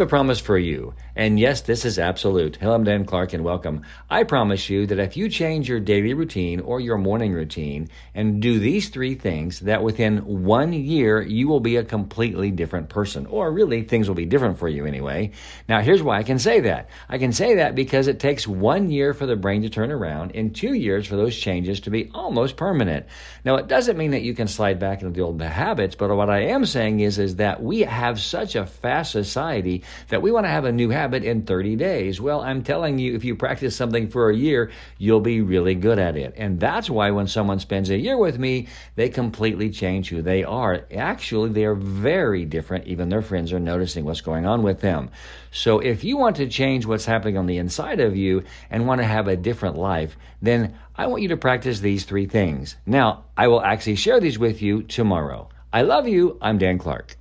a promise for you. And yes, this is absolute. Hello, I'm Dan Clark and welcome. I promise you that if you change your daily routine or your morning routine and do these three things, that within one year, you will be a completely different person. Or really, things will be different for you anyway. Now, here's why I can say that. I can say that because it takes one year for the brain to turn around and two years for those changes to be almost permanent. Now, it doesn't mean that you can slide back into the old habits, but what I am saying is, is that we have such a fast society that we want to have a new habit in 30 days. Well, I'm telling you, if you practice something for a year, you'll be really good at it. And that's why when someone spends a year with me, they completely change who they are. Actually, they are very different. Even their friends are noticing what's going on with them. So if you want to change what's happening on the inside of you and want to have a different life, then I want you to practice these three things. Now, I will actually share these with you tomorrow. I love you. I'm Dan Clark.